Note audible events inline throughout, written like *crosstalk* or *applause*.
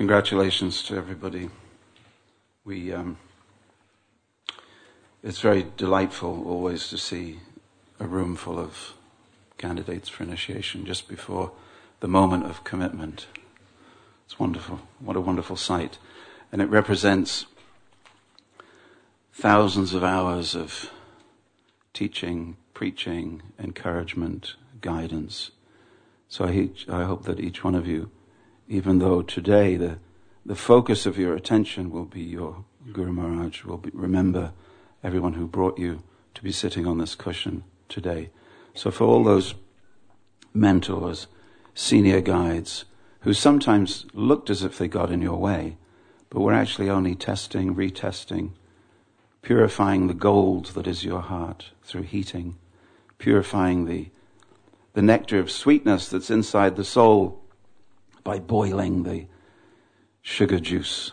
Congratulations to everybody. We, um, it's very delightful always to see a room full of candidates for initiation just before the moment of commitment. It's wonderful. What a wonderful sight. And it represents thousands of hours of teaching, preaching, encouragement, guidance. So I, I hope that each one of you, even though today the, the focus of your attention will be your Guru Maharaj, will be, remember everyone who brought you to be sitting on this cushion today. So for all those mentors, senior guides, who sometimes looked as if they got in your way, but were actually only testing, retesting, purifying the gold that is your heart through heating, purifying the, the nectar of sweetness that's inside the soul by boiling the sugar juice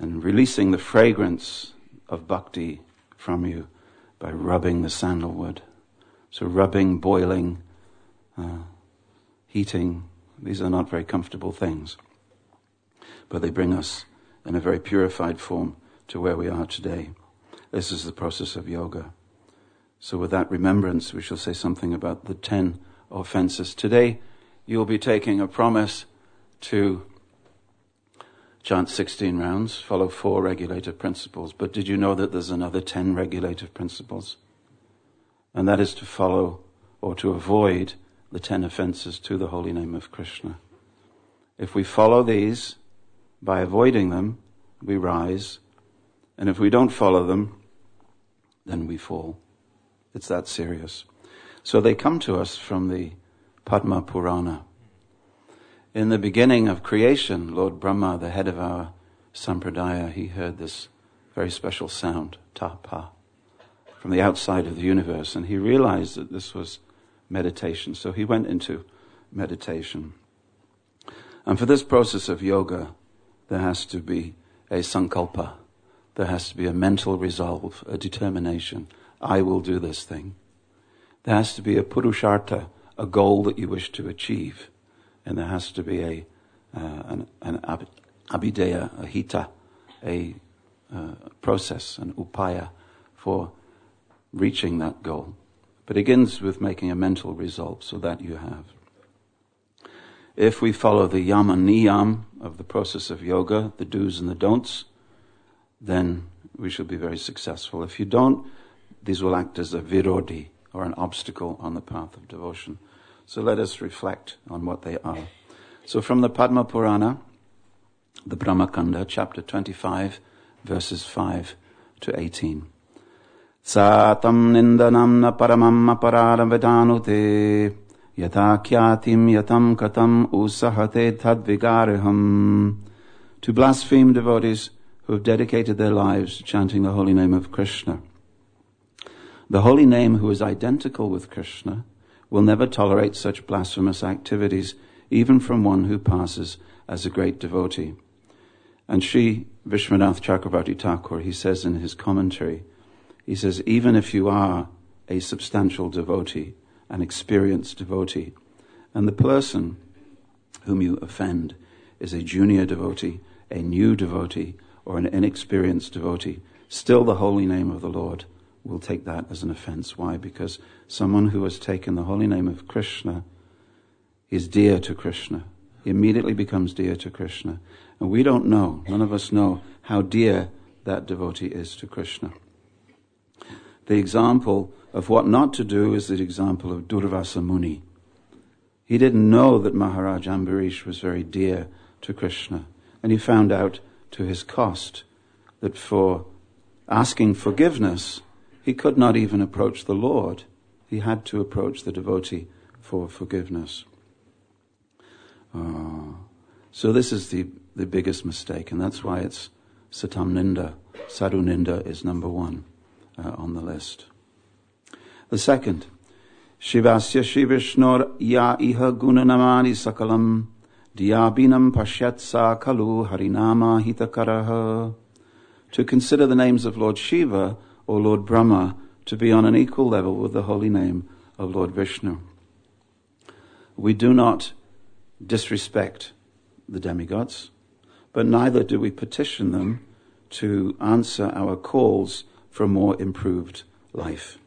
and releasing the fragrance of bhakti from you by rubbing the sandalwood. So rubbing, boiling, uh, heating, these are not very comfortable things. But they bring us in a very purified form to where we are today. This is the process of yoga. So with that remembrance, we shall say something about the ten offenses. Today, you'll be taking a promise to chant 16 rounds, follow four regulative principles. But did you know that there's another 10 regulative principles? And that is to follow or to avoid the 10 offenses to the holy name of Krishna. If we follow these, by avoiding them, we rise. And if we don't follow them, then we fall. It's that serious. So they come to us from the Padma Purana. In the beginning of creation, Lord Brahma, the head of our sampradaya, he heard this very special sound, tapa, from the outside of the universe, and he realized that this was meditation. So he went into meditation. And for this process of yoga, there has to be a sankalpa. There has to be a mental resolve, a determination. I will do this thing. There has to be a purushartha, a goal that you wish to achieve and there has to be a uh, an, an abhidheya, a hita, a uh, process, an upaya for reaching that goal. But it begins with making a mental resolve, so that you have. If we follow the yama niyam of the process of yoga, the do's and the don'ts, then we shall be very successful. If you don't, these will act as a virodhi, or an obstacle on the path of devotion. So let us reflect on what they are. So from the Padma Purana, the Brahmakanda, chapter 25, verses 5 to 18. Satam nindanam na paramam aparadam vedanute yata kyatim yatam katam usahate tadvigariham. To blaspheme devotees who have dedicated their lives to chanting the holy name of Krishna. The holy name who is identical with Krishna will never tolerate such blasphemous activities, even from one who passes as a great devotee. And Sri Vishwanath Chakravarti Thakur, he says in his commentary, he says, even if you are a substantial devotee, an experienced devotee, and the person whom you offend is a junior devotee, a new devotee, or an inexperienced devotee, still the holy name of the Lord will take that as an offense. Why? Because someone who has taken the holy name of Krishna is dear to Krishna. He immediately becomes dear to Krishna. And we don't know, none of us know, how dear that devotee is to Krishna. The example of what not to do is the example of Durvasa Muni. He didn't know that Maharaj Ambarish was very dear to Krishna. And he found out to his cost that for asking forgiveness, he could not even approach the Lord. He had to approach the devotee for forgiveness. Uh, so this is the, the biggest mistake, and that's why it's Satam Ninda. Is number one uh, on the list. The second, Shivasya Shivishnor Ya Iha Gunanamani Sakalam Diabinam Pashyatsa Kalu Harinama Hitakaraha. To consider the names of Lord Shiva or Lord Brahma to be on an equal level with the holy name of Lord Vishnu. We do not disrespect the demigods. but neither do we petition them to answer our calls for a more improved life.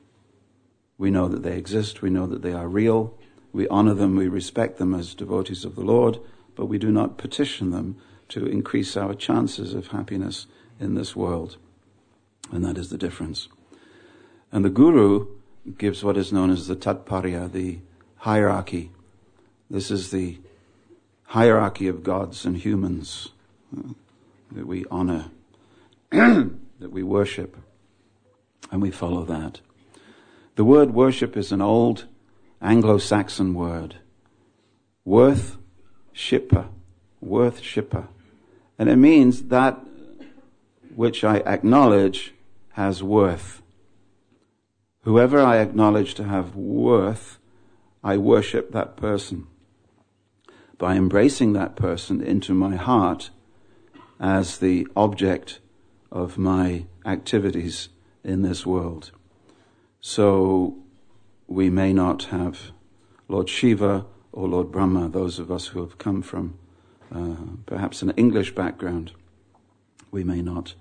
We know that they exist, we know that they are real, we honor them, we respect them as devotees of the Lord, but we do not petition them to increase our chances of happiness in this world. And that is the difference. And the Guru gives what is known as the Tatparya, the hierarchy. This is the hierarchy of gods and humans uh, that we honor, *clears throat* that we worship, and we follow that. The word worship is an old Anglo-Saxon word. Worth shipper, worth shipper. And it means that which I acknowledge has worth. Whoever I acknowledge to have worth, I worship that person. By embracing that person into my heart as the object of my activities in this world. So we may not have Lord Shiva or Lord Brahma, those of us who have come from uh, perhaps an English background. We may not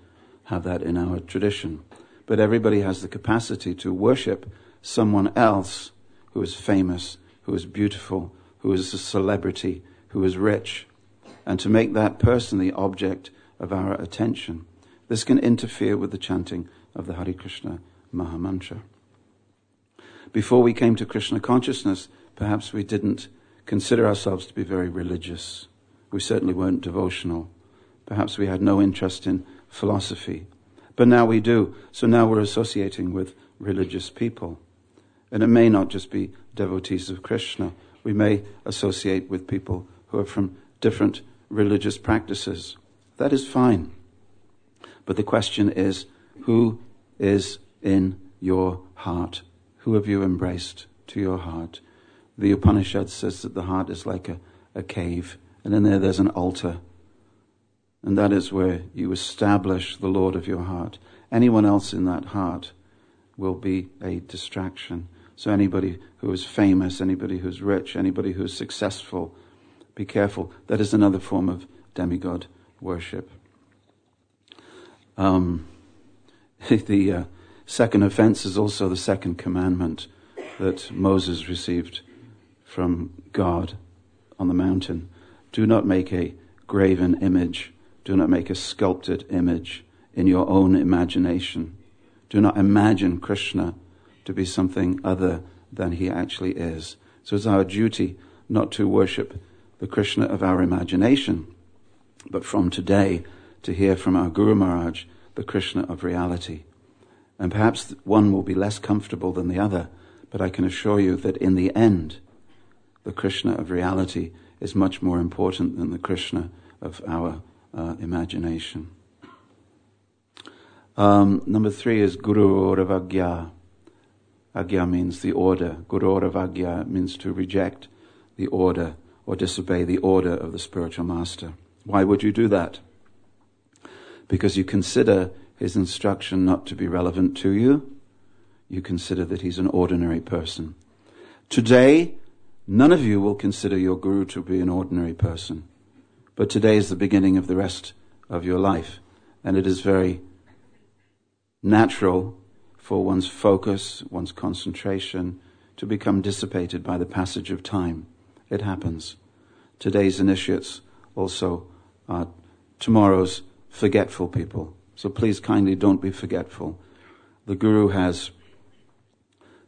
have that in our tradition. But everybody has the capacity to worship someone else who is famous, who is beautiful, who is a celebrity, who is rich, and to make that person the object of our attention. This can interfere with the chanting of the Hare Krishna Mahamantra. Before we came to Krishna consciousness, perhaps we didn't consider ourselves to be very religious. We certainly weren't devotional. Perhaps we had no interest in philosophy. But now we do. So now we're associating with religious people. And it may not just be devotees of Krishna. We may associate with people who are from different religious practices. That is fine. But the question is, who is in your heart? Who have you embraced to your heart? The Upanishad says that the heart is like a, a cave, and in there there's an altar. And that is where you establish the Lord of your heart. Anyone else in that heart will be a distraction. So anybody who is famous, anybody who's rich, anybody who's successful, be careful. That is another form of demigod worship. Um, *laughs* the uh, second offense is also the second commandment that Moses received from God on the mountain. Do not make a graven image. Do not make a sculpted image in your own imagination. Do not imagine Krishna to be something other than he actually is. So it's our duty not to worship the Krishna of our imagination, but from today to hear from our Guru Maharaj the Krishna of reality. And perhaps one will be less comfortable than the other, but I can assure you that in the end, the Krishna of reality is much more important than the Krishna of our uh, imagination. Um, number three is Guru Oravagya. Agya means the order. Guru Oravagya means to reject the order or disobey the order of the spiritual master. Why would you do that? Because you consider his instruction not to be relevant to you. You consider that he's an ordinary person. Today, None of you will consider your guru to be an ordinary person. But today is the beginning of the rest of your life. And it is very natural for one's focus, one's concentration to become dissipated by the passage of time. It happens. Today's initiates also are tomorrow's forgetful people. So please kindly don't be forgetful. The Guru has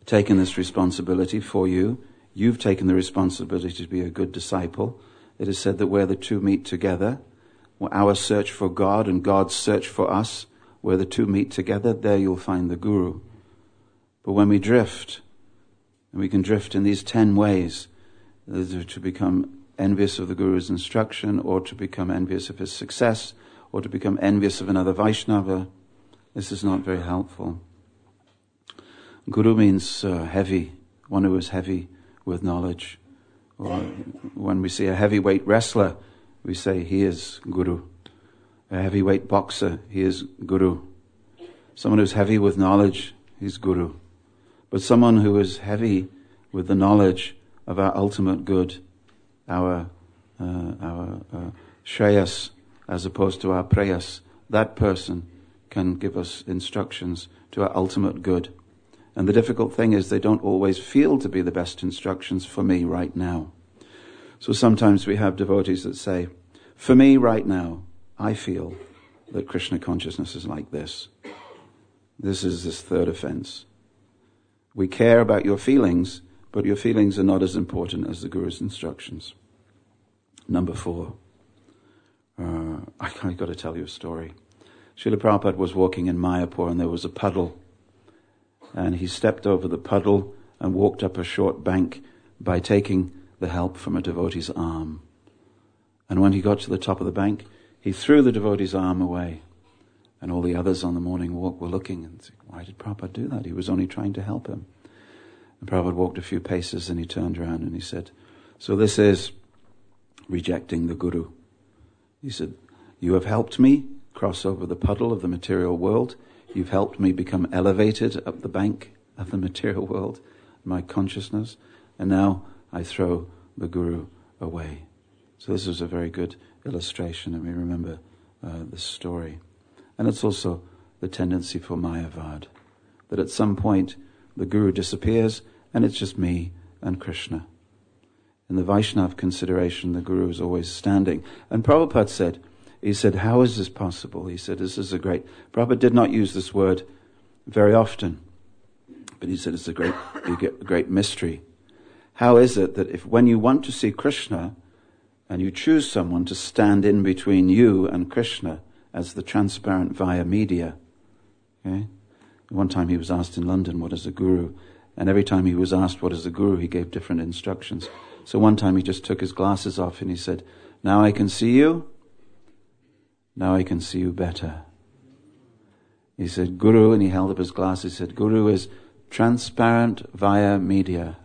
taken this responsibility for you You've taken the responsibility to be a good disciple. It is said that where the two meet together, where our search for God and God's search for us, where the two meet together, there you'll find the Guru. But when we drift, and we can drift in these ten ways, to become envious of the Guru's instruction, or to become envious of his success, or to become envious of another Vaishnava, this is not very helpful. Guru means uh, heavy, one who is heavy with knowledge. Or when we see a heavyweight wrestler, we say he is Guru. A heavyweight boxer, he is Guru. Someone who's heavy with knowledge, he's Guru. But someone who is heavy with the knowledge of our ultimate good, our, uh, our uh, as opposed to our preyas. That person can give us instructions to our ultimate good. And the difficult thing is they don't always feel to be the best instructions for me right now. So sometimes we have devotees that say, for me right now, I feel that Krishna consciousness is like this. This is this third offense. We care about your feelings, but your feelings are not as important as the Guru's instructions. Number four. Uh, *laughs* I, have got to tell you a story. Srila Prabhupada was walking in Mayapur and there was a puddle. And he stepped over the puddle and walked up a short bank by taking the help from a devotee's arm. And when he got to the top of the bank, he threw the devotee's arm away. And all the others on the morning walk were looking and saying, why did Prabhupada do that? He was only trying to help him. And Prabhupada walked a few paces and he turned around and he said, so this is rejecting the Guru. He said, you have helped me cross over the puddle of the material world. You've helped me become elevated up the bank of the material world, my consciousness, and now I throw the Guru away. So this was a very good illustration, and we remember uh, this story. And it's also the tendency for Mayavad, that at some point the Guru disappears and it's just me and Krishna. In the Vaishnav consideration, the Guru is always standing. And Prabhupada said, he said, how is this possible? He said, this is a great, Prabhupada did not use this word very often, but he said it's a great, great mystery. How is it that if when you want to see Krishna and you choose someone to stand in between you and Krishna as the transparent via media, okay? One time he was asked in London, what is a guru? And every time he was asked what is a guru, he gave different instructions. So one time he just took his glasses off and he said, now I can see you. Now I can see you better. He said, Guru, and he held up his glass. He said, Guru is transparent via media.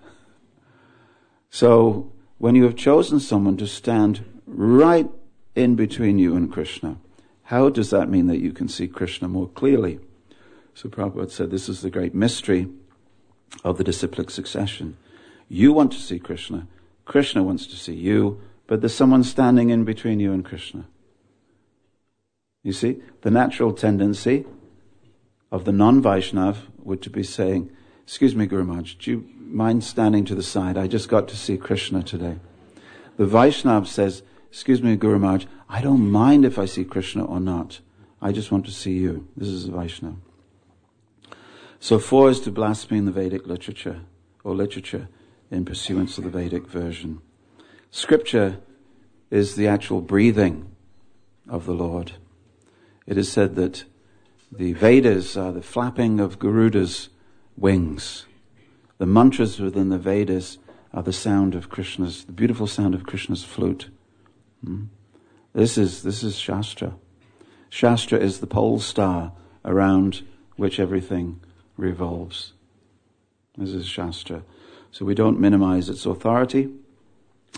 So, when you have chosen someone to stand right in between you and Krishna, how does that mean that you can see Krishna more clearly? So Prabhupada said this is the great mystery of the disciplic succession. You want to see Krishna, Krishna wants to see you, but there's someone standing in between you and Krishna. You see, the natural tendency of the non-Vaishnav would to be saying, excuse me, Guru Maharaj, do you mind standing to the side? I just got to see Krishna today. The Vaishnav says, excuse me, Guru Maharaj, I don't mind if I see Krishna or not. I just want to see you. This is Vaishnav. So four is to blaspheme the Vedic literature, or literature in pursuance of the Vedic version. Scripture is the actual breathing of the Lord. It is said that the Vedas are the flapping of Garuda's wings. The mantras within the Vedas are the sound of Krishna's, the beautiful sound of Krishna's flute. Hmm? This is, this is Shastra. Shastra is the pole star around which everything revolves. This is Shastra. So we don't minimize its authority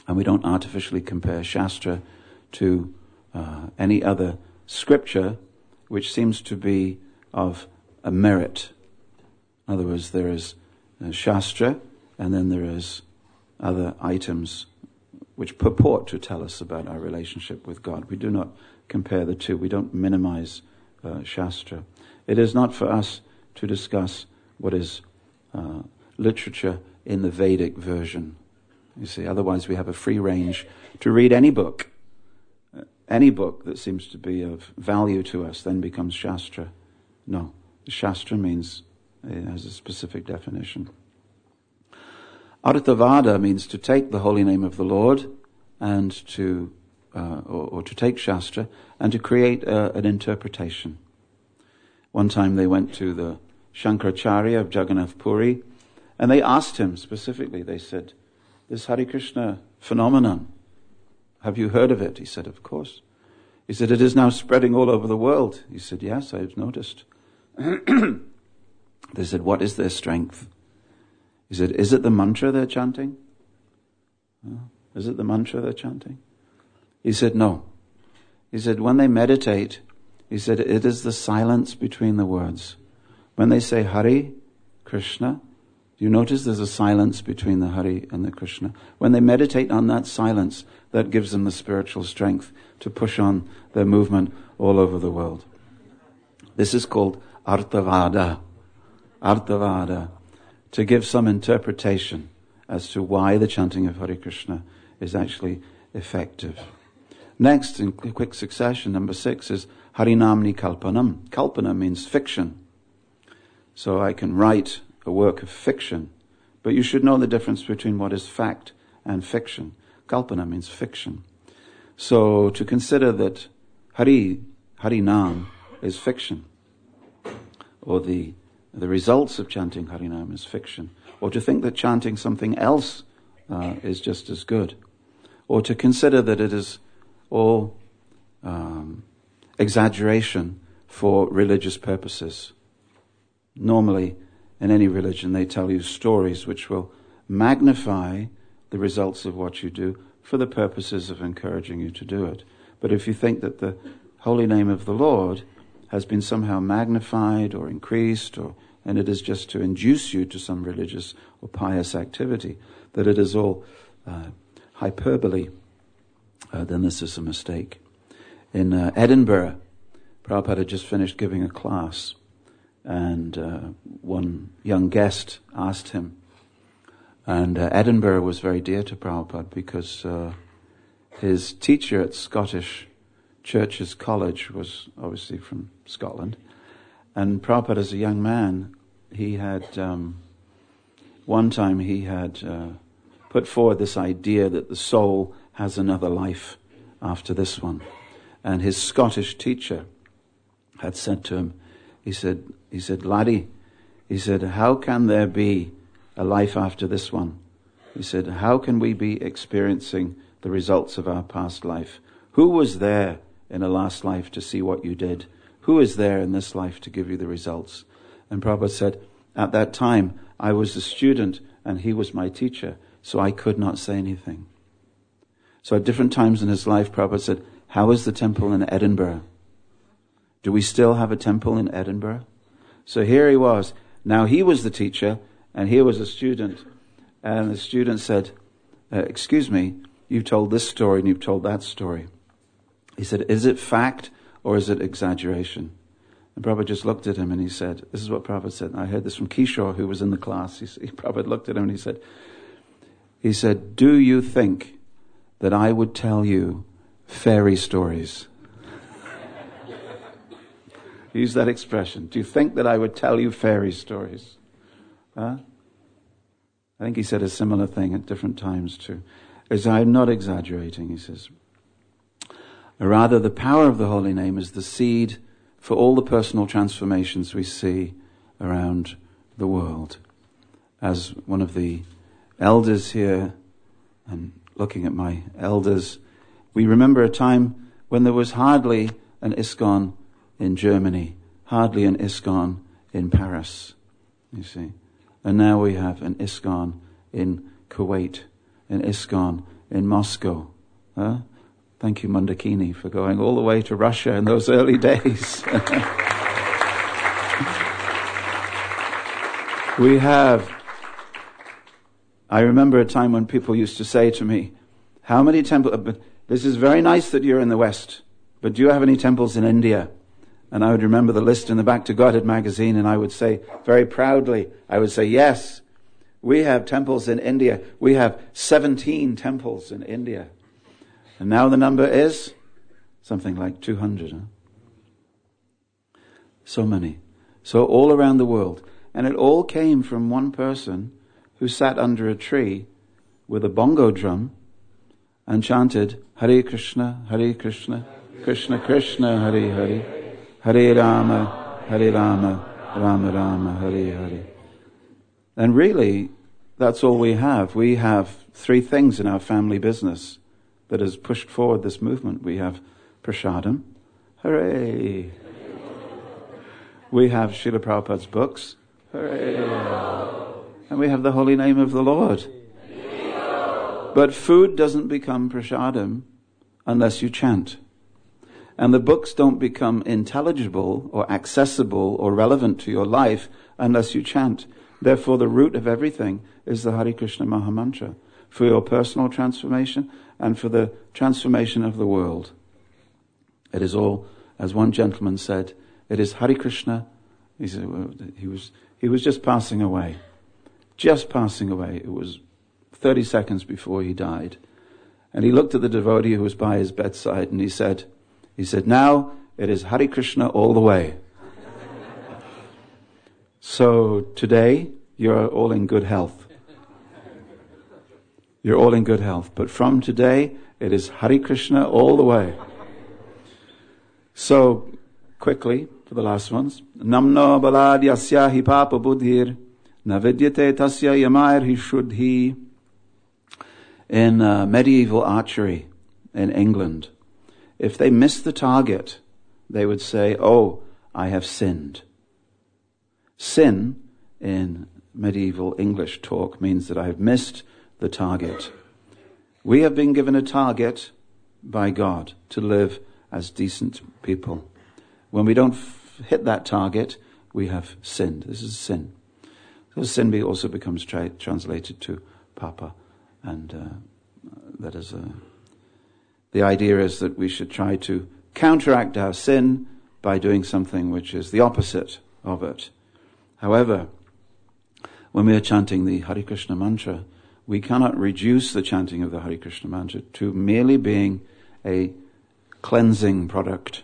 and we don't artificially compare Shastra to uh, any other scripture which seems to be of a merit. In other words, there is uh, Shastra and then there is other items which purport to tell us about our relationship with God. We do not compare the two. We don't minimize uh, Shastra. It is not for us to discuss what is uh, literature in the Vedic version. You see, otherwise we have a free range to read any book. Uh, any book that seems to be of value to us then becomes Shastra. No, Shastra means, it has a specific definition. Arthavada means to take the holy name of the Lord and to, uh, or, or, to take Shastra and to create uh, an interpretation. One time they went to the Shankaracharya of Jagannath Puri and they asked him specifically, they said, this Hare Krishna phenomenon, have you heard of it? He said, of course. He said, it is now spreading all over the world. He said, yes, I've noticed. *clears throat* they said, what is their strength? He said, is it the mantra they're chanting? Is it the mantra they're chanting? He said, no. He said, when they meditate, he said, it is the silence between the words. When they say Hari, Krishna, You notice there's a silence between the Hari and the Krishna. When they meditate on that silence, that gives them the spiritual strength to push on their movement all over the world. This is called Arthavada. Arthavada. To give some interpretation as to why the chanting of Hare Krishna is actually effective. Next, in quick succession, number six is Harinamni Kalpanam. Kalpana means fiction. So I can write a work of fiction, but you should know the difference between what is fact and fiction. Kalpana means fiction. So to consider that Hari, Harinam is fiction, or the, the results of chanting Harinam is fiction, or to think that chanting something else uh, is just as good, or to consider that it is all um, exaggeration for religious purposes. Normally, in any religion, they tell you stories which will magnify the results of what you do for the purposes of encouraging you to do it. But if you think that the holy name of the Lord has been somehow magnified or increased, or, and it is just to induce you to some religious or pious activity, that it is all uh, hyperbole, uh, then this is a mistake. In uh, Edinburgh, Prabhupada had just finished giving a class, and uh, one young guest asked him, and uh, Edinburgh was very dear to Prabhupada because uh, his teacher at Scottish Churches College was obviously from Scotland. And Prabhupada, as a young man, he had, um, one time he had uh, put forward this idea that the soul has another life after this one. And his Scottish teacher had said to him, he said, he said, laddie, he said, how can there be a life after this one. He said, How can we be experiencing the results of our past life? Who was there in a last life to see what you did? Who is there in this life to give you the results? And Prabhupada said, At that time, I was a student and he was my teacher, so I could not say anything. So at different times in his life, Prabhupada said, How is the temple in Edinburgh? Do we still have a temple in Edinburgh? So here he was. Now he was the teacher, and here was a student, and the student said, uh, Excuse me, you've told this story and you've told that story. He said, Is it fact or is it exaggeration? And Prabhupada just looked at him and he said, This is what Prabhupada said. I heard this from Kishore, who was in the class. He, he, *laughs* Prabhupada looked at him and he said, he said, Do you think that I would tell you fairy stories? *laughs* Use that expression. Do you think that I would tell you fairy stories? Huh? I think he said a similar thing at different times too. As I'm not exaggerating, he says. Rather, the power of the holy name is the seed for all the personal transformations we see around the world. As one of the elders here, and looking at my elders, we remember a time when there was hardly an ISKCON in Germany, hardly an ISKCON in Paris, you see. And now we have an ISKCON in Kuwait, an ISKCON in Moscow. Huh? Thank you, Mandakini, for going all the way to Russia in those early *laughs* days. *laughs* we have, I remember a time when people used to say to me, How many temples? This is very nice that you're in the West, but do you have any temples in India? And I would remember the list in the Back to Godhead magazine, and I would say very proudly, I would say, yes, we have temples in India. We have 17 temples in India. And now the number is something like 200. Huh? So many. So all around the world. And it all came from one person who sat under a tree with a bongo drum and chanted Hare Krishna, Hare Krishna, Krishna Krishna, Hare Hare. Hare Rama, Hare Rama, Rama Rama, Hare Hare. And really, that's all we have. We have three things in our family business that has pushed forward this movement. We have prasadam, hooray. We have Srila Prabhupada's books, hooray. And we have the holy name of the Lord. But food doesn't become prasadam unless you chant. And the books don't become intelligible or accessible or relevant to your life unless you chant. Therefore, the root of everything is the Hare Krishna Mahamantra for your personal transformation and for the transformation of the world. It is all, as one gentleman said, it is Hare Krishna. He, said, he, was, he was just passing away. Just passing away. It was 30 seconds before he died. And he looked at the devotee who was by his bedside and he said, he said, now it is Hare Krishna all the way. so today you're all in good health. You're all in good health. But from today, it is Hare Krishna all the way. So, quickly, for the last ones. Namno balad yasya hi papa buddhir, navidyate tasya yamair hi. In uh, medieval archery in England, if they missed the target, they would say, Oh, I have sinned. Sin in medieval English talk means that I have missed the target. We have been given a target by God to live as decent people. When we don't f- hit that target, we have sinned. This is sin. So sin be also becomes tra- translated to papa, and uh, that is a. The idea is that we should try to counteract our sin by doing something which is the opposite of it. However, when we are chanting the Hare Krishna mantra, we cannot reduce the chanting of the Hare Krishna mantra to merely being a cleansing product.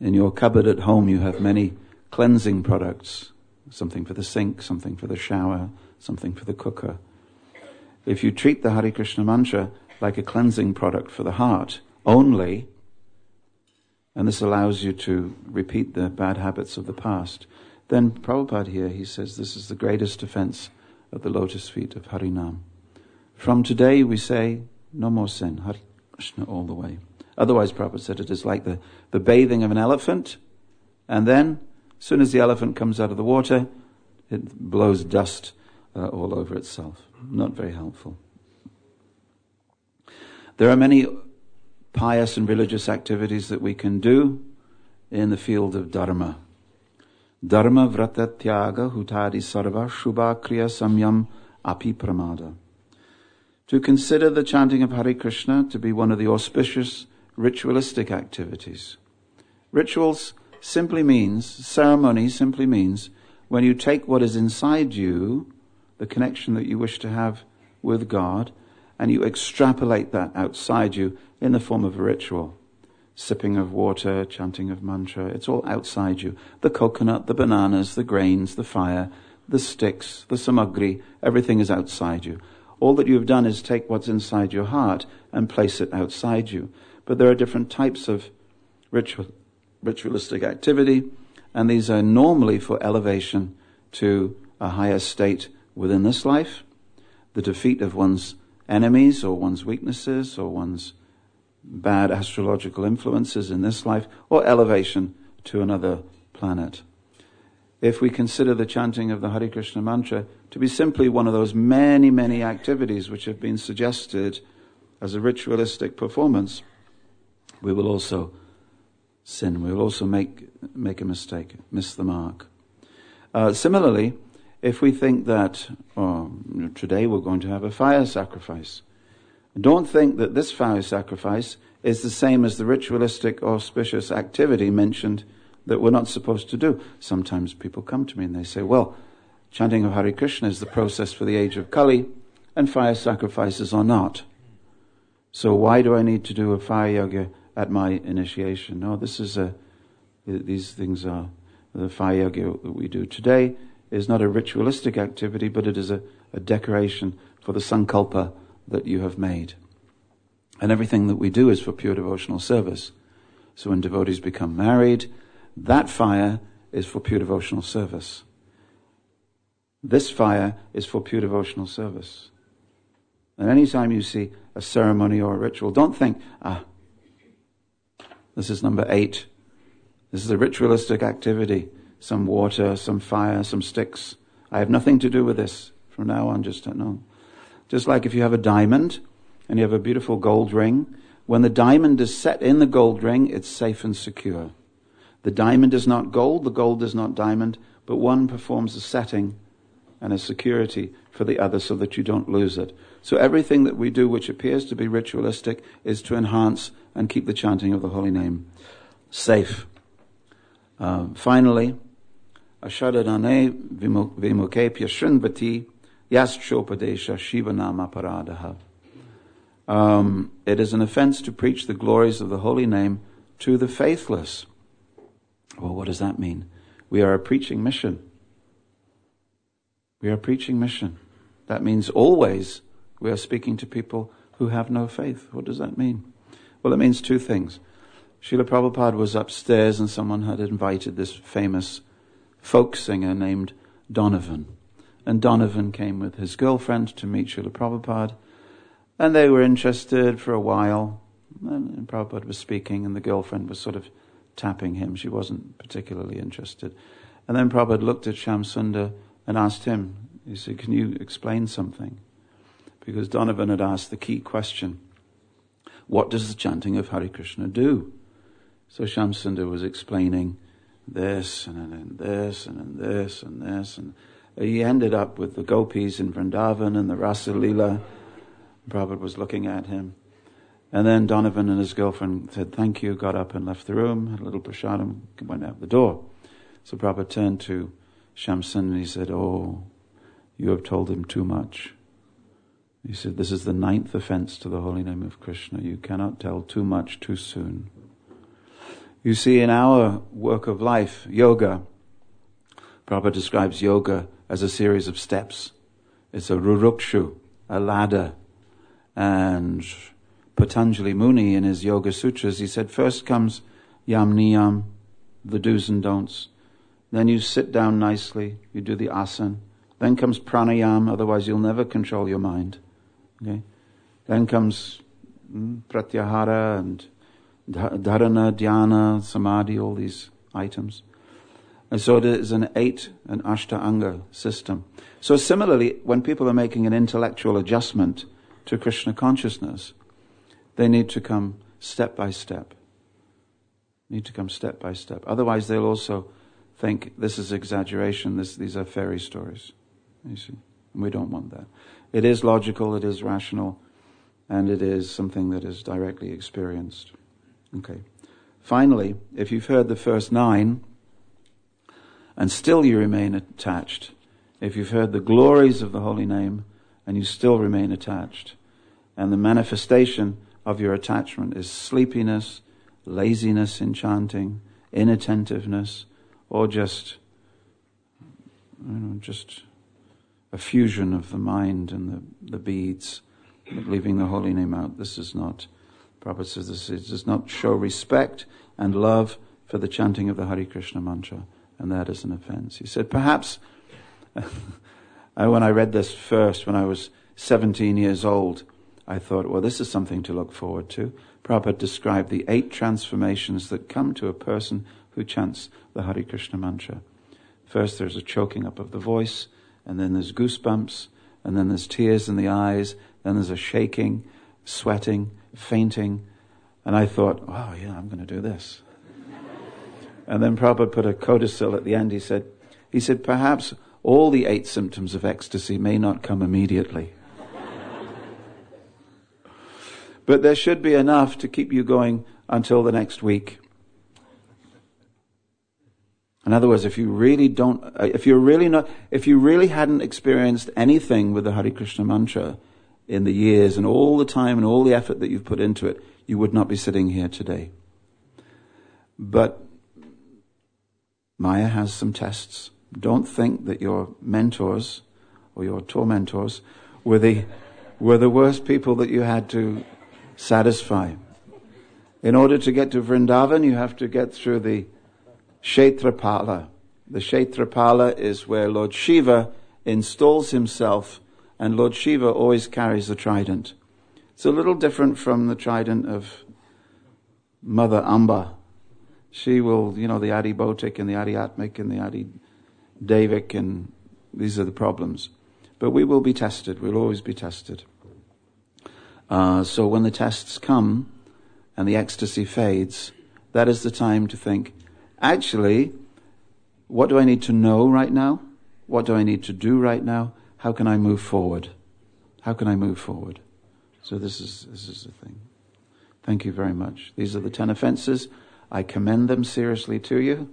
In your cupboard at home, you have many cleansing products something for the sink, something for the shower, something for the cooker. If you treat the Hare Krishna mantra like a cleansing product for the heart only, and this allows you to repeat the bad habits of the past, then Prabhupada here, he says this is the greatest offense at the lotus feet of Harinam. From today we say, no more sin, Hare Krishna all the way. Otherwise, Prabhupada said it is like the, the bathing of an elephant, and then, as soon as the elephant comes out of the water, it blows dust uh, all over itself. Not very helpful. There are many pious and religious activities that we can do in the field of dharma. Dharma vrata tyaga hutadi sarva shubha kriya samyam api pramada. To consider the chanting of Hare Krishna to be one of the auspicious ritualistic activities. Rituals simply means, ceremony simply means, when you take what is inside you, the connection that you wish to have with God, and you extrapolate that outside you in the form of a ritual sipping of water, chanting of mantra. It's all outside you. The coconut, the bananas, the grains, the fire, the sticks, the samagri, everything is outside you. All that you have done is take what's inside your heart and place it outside you. But there are different types of ritual, ritualistic activity, and these are normally for elevation to a higher state within this life, the defeat of one's enemies or one's weaknesses or one's bad astrological influences in this life, or elevation to another planet. If we consider the chanting of the Hare Krishna mantra to be simply one of those many, many activities which have been suggested as a ritualistic performance, we will also sin. We will also make, make a mistake, miss the mark. Uh, similarly, if we think that oh, today we're going to have a fire sacrifice, don't think that this fire sacrifice is the same as the ritualistic auspicious activity mentioned that we're not supposed to do. Sometimes people come to me and they say, well, chanting of Hare Krishna is the process for the age of Kali, and fire sacrifices are not. So why do I need to do a fire yagya at my initiation? No, this is a, these things are, the fire yagya that we do today is not a ritualistic activity, but it is a, a decoration for the sankalpa that you have made. And everything that we do is for pure devotional service. So when devotees become married, that fire is for pure devotional service. This fire is for pure devotional service. And anytime you see a ceremony or a ritual, don't think, ah, this is number eight. This is a ritualistic activity. Some water, some fire, some sticks. I have nothing to do with this. From now on, just don't. Just like if you have a diamond and you have a beautiful gold ring, when the diamond is set in the gold ring, it's safe and secure. The diamond is not gold, the gold is not diamond, but one performs a setting and a security for the other so that you don't lose it. So everything that we do which appears to be ritualistic is to enhance and keep the chanting of the holy name safe. Um, finally, Um, it is an offense to preach the glories of the holy name to the faithless. Well, what does that mean? We are a preaching mission. We are a preaching mission. That means always we are speaking to people who have no faith. What does that mean? Well, it means two things. Srila Prabhupada was upstairs and someone had invited this famous folk singer named Donovan. And Donovan came with his girlfriend to meet Srila Prabhupada. And they were interested for a while. And Prabhupada was speaking and the girlfriend was sort of tapping him. She wasn't particularly interested. And then Prabhupada looked at Shyamsundar and asked him, he said, can you explain something? Because Donovan had asked the key question, what does the chanting of Hare Krishna do? So Shyamsundar was explaining this and then this and then this and this and he ended up with the gopis in Vrindavan and the Rasa Leela. Prabhupada was looking at him. And then Donovan and his girlfriend said, thank you, got up and left the room, had a little prasadam, went out the door. So Prabhupada turned to Shamsun and he said, oh, you have told him too much. He said, this is the ninth offense to the holy name of Krishna. You cannot tell too much too soon. You see, in our work of life, yoga, Prabhupada describes yoga as a series of steps. It's a rurukshu, a ladder. And Patanjali Muni in his Yoga Sutras, he said, first comes yam niyam, the do's and don'ts. Then you sit down nicely, you do the asana. Then comes pranayam, otherwise you'll never control your mind. Okay? Then comes mm, pratyahara and dharana, dhyana, samadhi, all these items. And so it is an eight, an ashtanga system. So similarly, when people are making an intellectual adjustment to Krishna consciousness, they need to come step by step. Need to come step by step. Otherwise, they'll also think this is exaggeration. This, these are fairy stories. You see, and we don't want that. It is logical. It is rational, and it is something that is directly experienced. Okay. Finally, if you've heard the first nine, and still you remain attached, if you've heard the glories of the holy name, and you still remain attached, and the manifestation of your attachment is sleepiness, laziness in chanting, inattentiveness, or just, you know, just a fusion of the mind and the, the beads, leaving the holy name out. This is not, Prabhupada says this does not show respect and love for the chanting of the Hare Krishna mantra, and that is an offense. He said, perhaps, *laughs* when I read this first, when I was 17 years old, I thought, well, this is something to look forward to. Prabhupada described the eight transformations that come to a person who chants the Hare Krishna mantra. First, there's a choking up of the voice, and then there's goosebumps, and then there's tears in the eyes, then there's a shaking, sweating, fainting. And I thought, oh, yeah, I'm going to do this. and then Prabhupada put a codicil at the end. He said, he said, perhaps all the eight symptoms of ecstasy may not come immediately. *laughs* but there should be enough to keep you going until the next week. In other words, if you really don't, if you're really not, if you really hadn't experienced anything with the Hare Krishna mantra in the years and all the time and all the effort that you've put into it, you would not be sitting here today. But Maya has some tests. Don't think that your mentors or your tormentors were the, were the worst people that you had to satisfy. In order to get to Vrindavan, you have to get through the Kshetrapala. The Kshetrapala is where Lord Shiva installs himself, and Lord Shiva always carries the trident. It's a little different from the trident of Mother Amba. She will, you know, the Adhibhautik and the Adhyatmik and the Adi Devik, and these are the problems. But we will be tested. We'll always be tested. Uh, so when the tests come and the ecstasy fades, that is the time to think, actually, what do I need to know right now? What do I need to do right now? How can I move forward? How can I move forward? So this is this is the thing. Thank you very much. These are the ten offenses. I commend them seriously to you.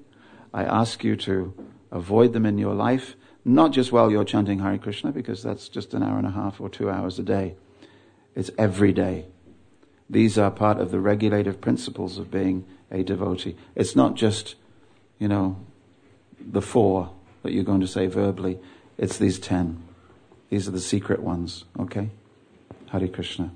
I ask you to avoid them in your life, not just while you're chanting Hare Krishna, because that's just an hour and a half or two hours a day. It's every day. These are part of the regulative principles of being a devotee. It's not just, you know, the four that you're going to say verbally. It's these ten. These are the secret ones, okay? Hare Krishna.